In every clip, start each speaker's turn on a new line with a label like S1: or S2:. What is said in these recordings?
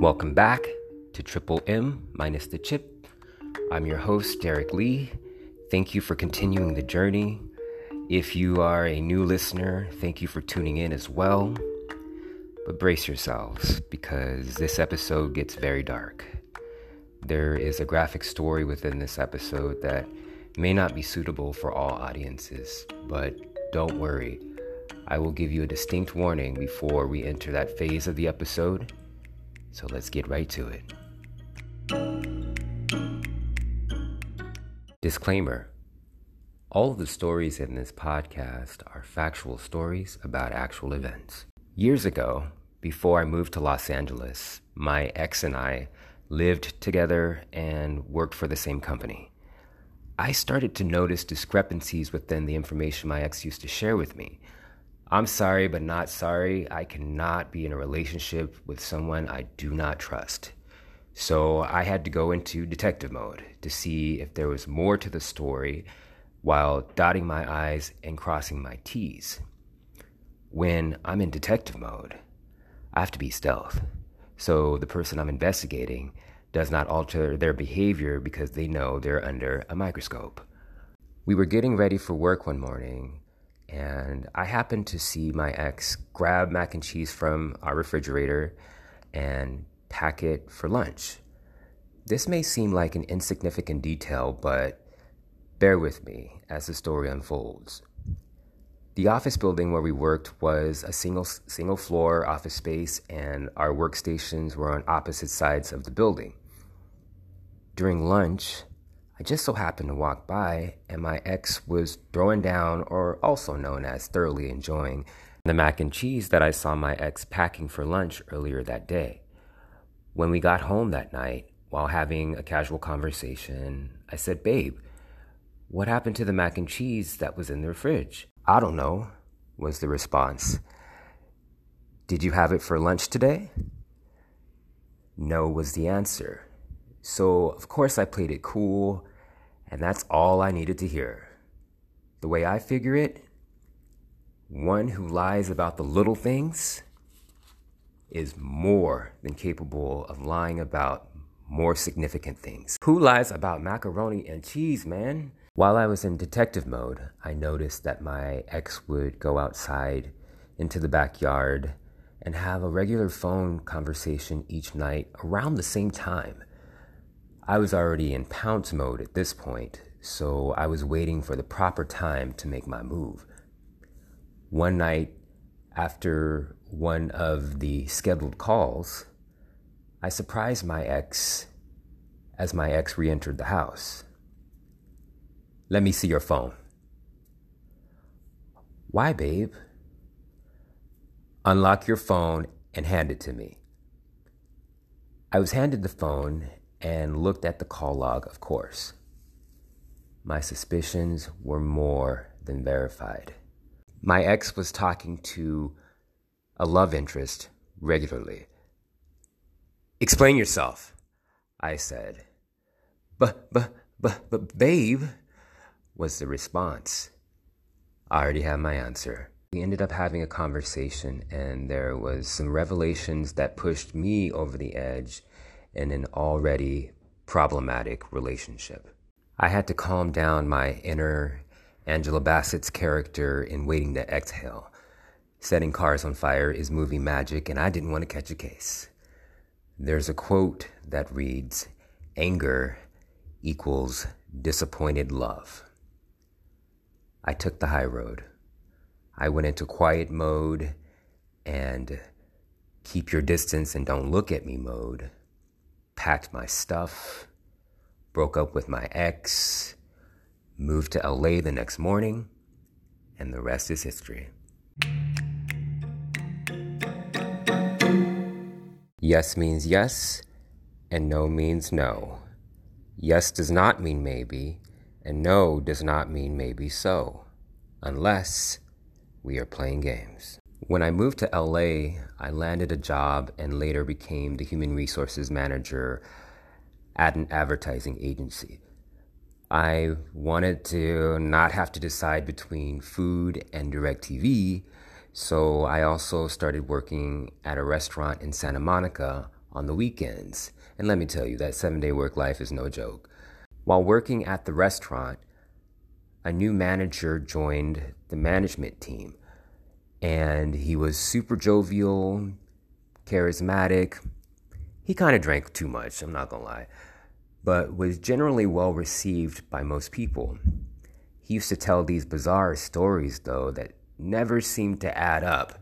S1: Welcome back to Triple M minus the chip. I'm your host, Derek Lee. Thank you for continuing the journey. If you are a new listener, thank you for tuning in as well. But brace yourselves because this episode gets very dark. There is a graphic story within this episode that may not be suitable for all audiences, but don't worry. I will give you a distinct warning before we enter that phase of the episode. So let's get right to it. Disclaimer All of the stories in this podcast are factual stories about actual events. Years ago, before I moved to Los Angeles, my ex and I lived together and worked for the same company. I started to notice discrepancies within the information my ex used to share with me. I'm sorry, but not sorry. I cannot be in a relationship with someone I do not trust. So I had to go into detective mode to see if there was more to the story while dotting my I's and crossing my T's. When I'm in detective mode, I have to be stealth. So the person I'm investigating does not alter their behavior because they know they're under a microscope. We were getting ready for work one morning, and I happened to see my ex grab mac and cheese from our refrigerator and pack it for lunch. This may seem like an insignificant detail, but bear with me as the story unfolds. The office building where we worked was a single single floor office space and our workstations were on opposite sides of the building. During lunch, I just so happened to walk by and my ex was throwing down or also known as thoroughly enjoying the mac and cheese that I saw my ex packing for lunch earlier that day. When we got home that night, while having a casual conversation, I said, "Babe, what happened to the mac and cheese that was in the fridge?" I don't know, was the response. Did you have it for lunch today? No, was the answer. So, of course, I played it cool, and that's all I needed to hear. The way I figure it, one who lies about the little things is more than capable of lying about more significant things. Who lies about macaroni and cheese, man? While I was in detective mode, I noticed that my ex would go outside into the backyard and have a regular phone conversation each night around the same time. I was already in pounce mode at this point, so I was waiting for the proper time to make my move. One night, after one of the scheduled calls, I surprised my ex as my ex re entered the house. Let me see your phone. Why, babe? Unlock your phone and hand it to me. I was handed the phone and looked at the call log, of course. My suspicions were more than verified. My ex was talking to a love interest regularly. Explain yourself, I said. But, but, but, but, babe, was the response. I already have my answer. We ended up having a conversation, and there was some revelations that pushed me over the edge in an already problematic relationship. I had to calm down my inner Angela Bassett's character in Waiting to Exhale. Setting cars on fire is movie magic, and I didn't want to catch a case. There's a quote that reads Anger equals disappointed love. I took the high road. I went into quiet mode and keep your distance and don't look at me mode. Packed my stuff, broke up with my ex, moved to LA the next morning, and the rest is history. Yes means yes, and no means no. Yes does not mean maybe, and no does not mean maybe so, unless we are playing games. When I moved to LA, I landed a job and later became the human resources manager at an advertising agency. I wanted to not have to decide between food and DirecTV, so I also started working at a restaurant in Santa Monica on the weekends. And let me tell you, that seven day work life is no joke. While working at the restaurant, a new manager joined the management team. And he was super jovial, charismatic. He kind of drank too much, I'm not gonna lie, but was generally well received by most people. He used to tell these bizarre stories, though, that never seemed to add up,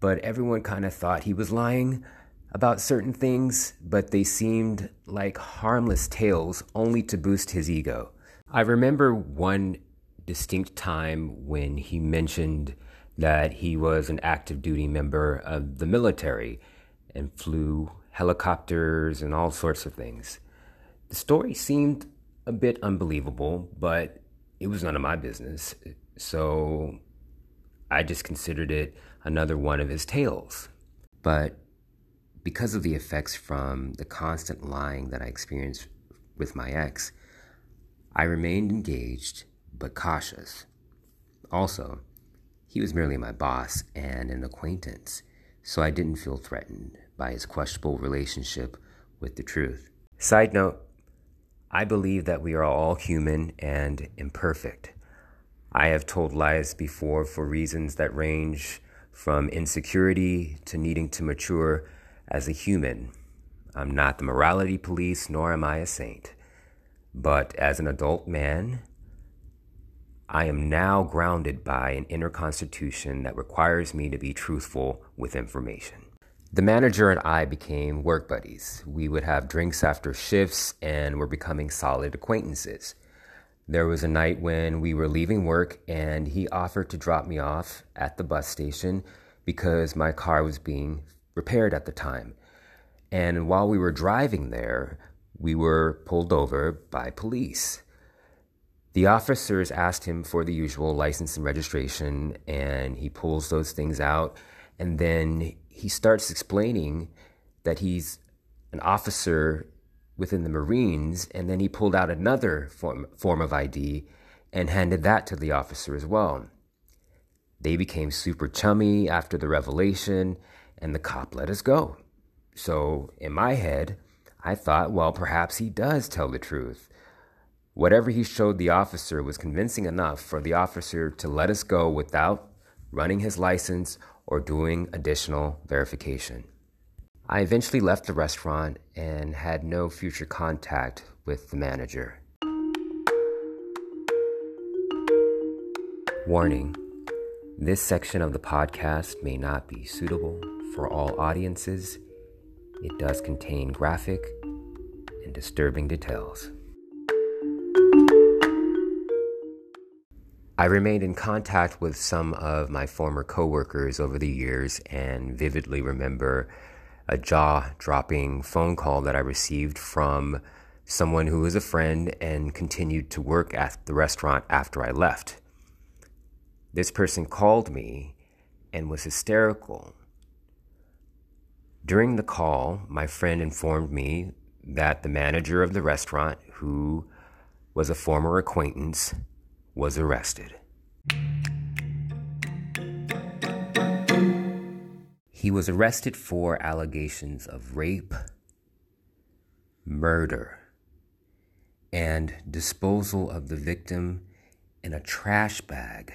S1: but everyone kind of thought he was lying about certain things, but they seemed like harmless tales only to boost his ego. I remember one distinct time when he mentioned that he was an active duty member of the military and flew helicopters and all sorts of things. The story seemed a bit unbelievable, but it was none of my business. So I just considered it another one of his tales. But because of the effects from the constant lying that I experienced with my ex, I remained engaged but cautious. Also, he was merely my boss and an acquaintance, so I didn't feel threatened by his questionable relationship with the truth. Side note I believe that we are all human and imperfect. I have told lies before for reasons that range from insecurity to needing to mature as a human. I'm not the morality police, nor am I a saint. But as an adult man, I am now grounded by an inner constitution that requires me to be truthful with information. The manager and I became work buddies. We would have drinks after shifts and were becoming solid acquaintances. There was a night when we were leaving work and he offered to drop me off at the bus station because my car was being repaired at the time. And while we were driving there, we were pulled over by police. The officers asked him for the usual license and registration, and he pulls those things out. And then he starts explaining that he's an officer within the Marines, and then he pulled out another form, form of ID and handed that to the officer as well. They became super chummy after the revelation, and the cop let us go. So, in my head, I thought, well, perhaps he does tell the truth. Whatever he showed the officer was convincing enough for the officer to let us go without running his license or doing additional verification. I eventually left the restaurant and had no future contact with the manager. Warning this section of the podcast may not be suitable for all audiences. It does contain graphic and disturbing details. I remained in contact with some of my former coworkers over the years and vividly remember a jaw dropping phone call that I received from someone who was a friend and continued to work at the restaurant after I left. This person called me and was hysterical. During the call, my friend informed me that the manager of the restaurant, who was a former acquaintance, was arrested. He was arrested for allegations of rape, murder, and disposal of the victim in a trash bag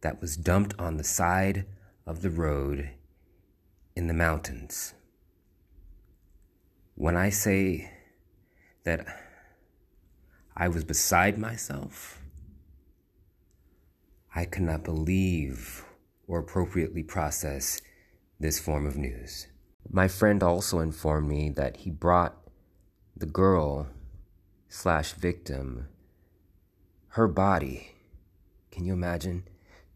S1: that was dumped on the side of the road in the mountains. When I say that I was beside myself, I could not believe or appropriately process this form of news. My friend also informed me that he brought the girl slash victim, her body, can you imagine,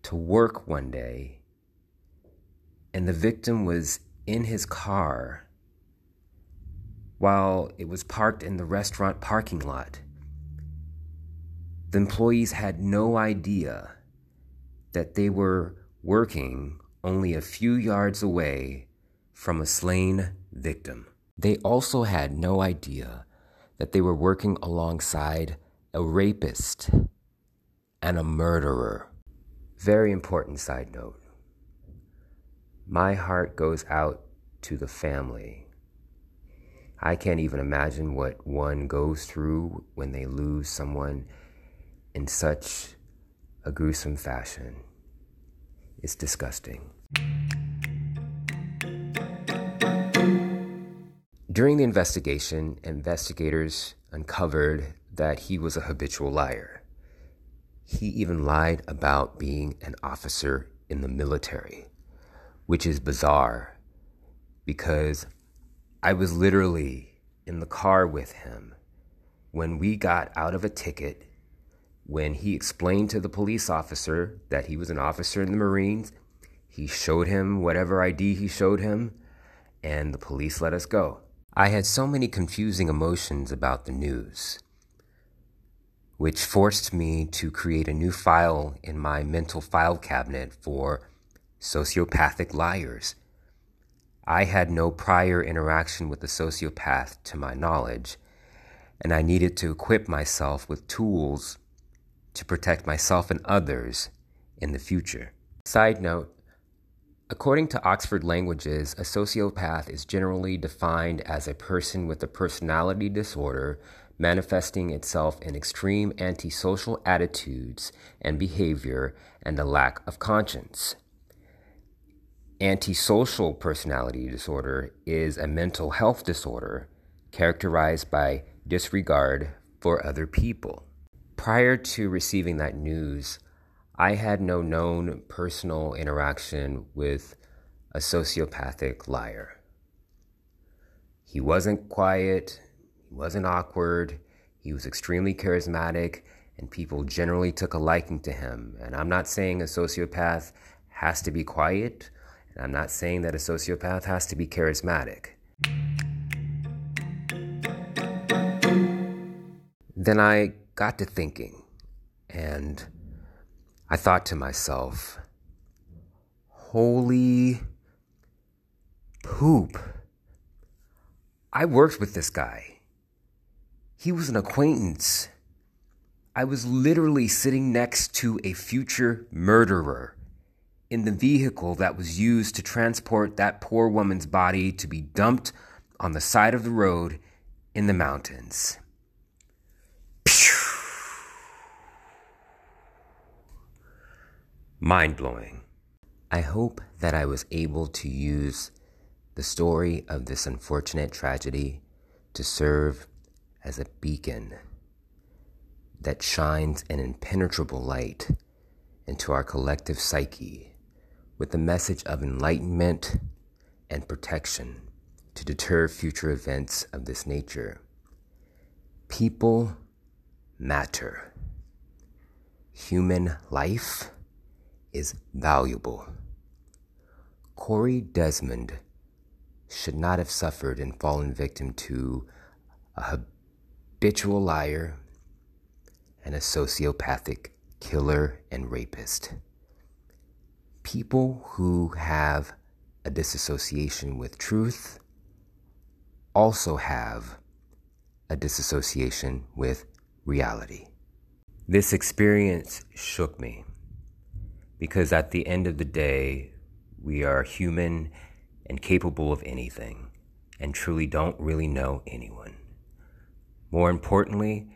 S1: to work one day, and the victim was in his car while it was parked in the restaurant parking lot. The employees had no idea that they were working only a few yards away from a slain victim. They also had no idea that they were working alongside a rapist and a murderer. Very important side note. My heart goes out to the family I can't even imagine what one goes through when they lose someone in such a gruesome fashion. It's disgusting. During the investigation, investigators uncovered that he was a habitual liar. He even lied about being an officer in the military, which is bizarre because I was literally in the car with him when we got out of a ticket, when he explained to the police officer that he was an officer in the Marines. He showed him whatever ID he showed him, and the police let us go. I had so many confusing emotions about the news, which forced me to create a new file in my mental file cabinet for sociopathic liars. I had no prior interaction with a sociopath to my knowledge, and I needed to equip myself with tools to protect myself and others in the future. Side note According to Oxford Languages, a sociopath is generally defined as a person with a personality disorder manifesting itself in extreme antisocial attitudes and behavior and a lack of conscience. Antisocial personality disorder is a mental health disorder characterized by disregard for other people. Prior to receiving that news, I had no known personal interaction with a sociopathic liar. He wasn't quiet, he wasn't awkward, he was extremely charismatic, and people generally took a liking to him. And I'm not saying a sociopath has to be quiet, and I'm not saying that a sociopath has to be charismatic. Then I got to thinking, and I thought to myself, holy poop. I worked with this guy. He was an acquaintance. I was literally sitting next to a future murderer in the vehicle that was used to transport that poor woman's body to be dumped on the side of the road in the mountains. Mind blowing. I hope that I was able to use the story of this unfortunate tragedy to serve as a beacon that shines an impenetrable light into our collective psyche with the message of enlightenment and protection to deter future events of this nature. People matter. Human life is valuable. Corey Desmond should not have suffered and fallen victim to a habitual liar and a sociopathic killer and rapist. People who have a disassociation with truth also have a disassociation with reality. This experience shook me because at the end of the day, we are human and capable of anything and truly don't really know anyone. More importantly,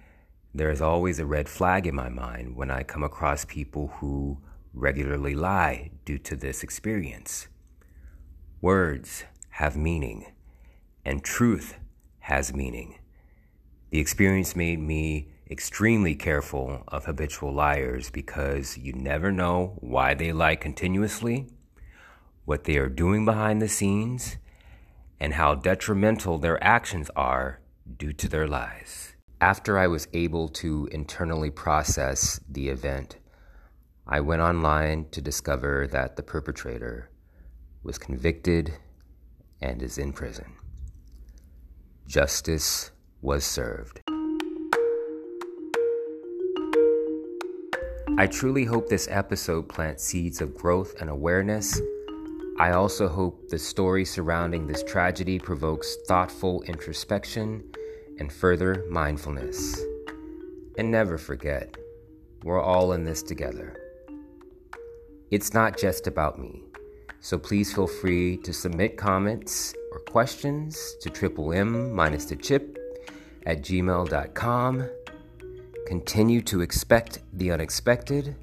S1: there is always a red flag in my mind when I come across people who regularly lie due to this experience. Words have meaning, and truth has meaning. The experience made me extremely careful of habitual liars because you never know why they lie continuously, what they are doing behind the scenes, and how detrimental their actions are due to their lies. After I was able to internally process the event, I went online to discover that the perpetrator was convicted and is in prison. Justice was served. I truly hope this episode plants seeds of growth and awareness. I also hope the story surrounding this tragedy provokes thoughtful introspection and further mindfulness. And never forget, we're all in this together. It's not just about me. So please feel free to submit comments or questions to triple M minus the chip at gmail.com. Continue to expect the unexpected.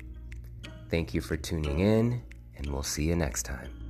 S1: Thank you for tuning in, and we'll see you next time.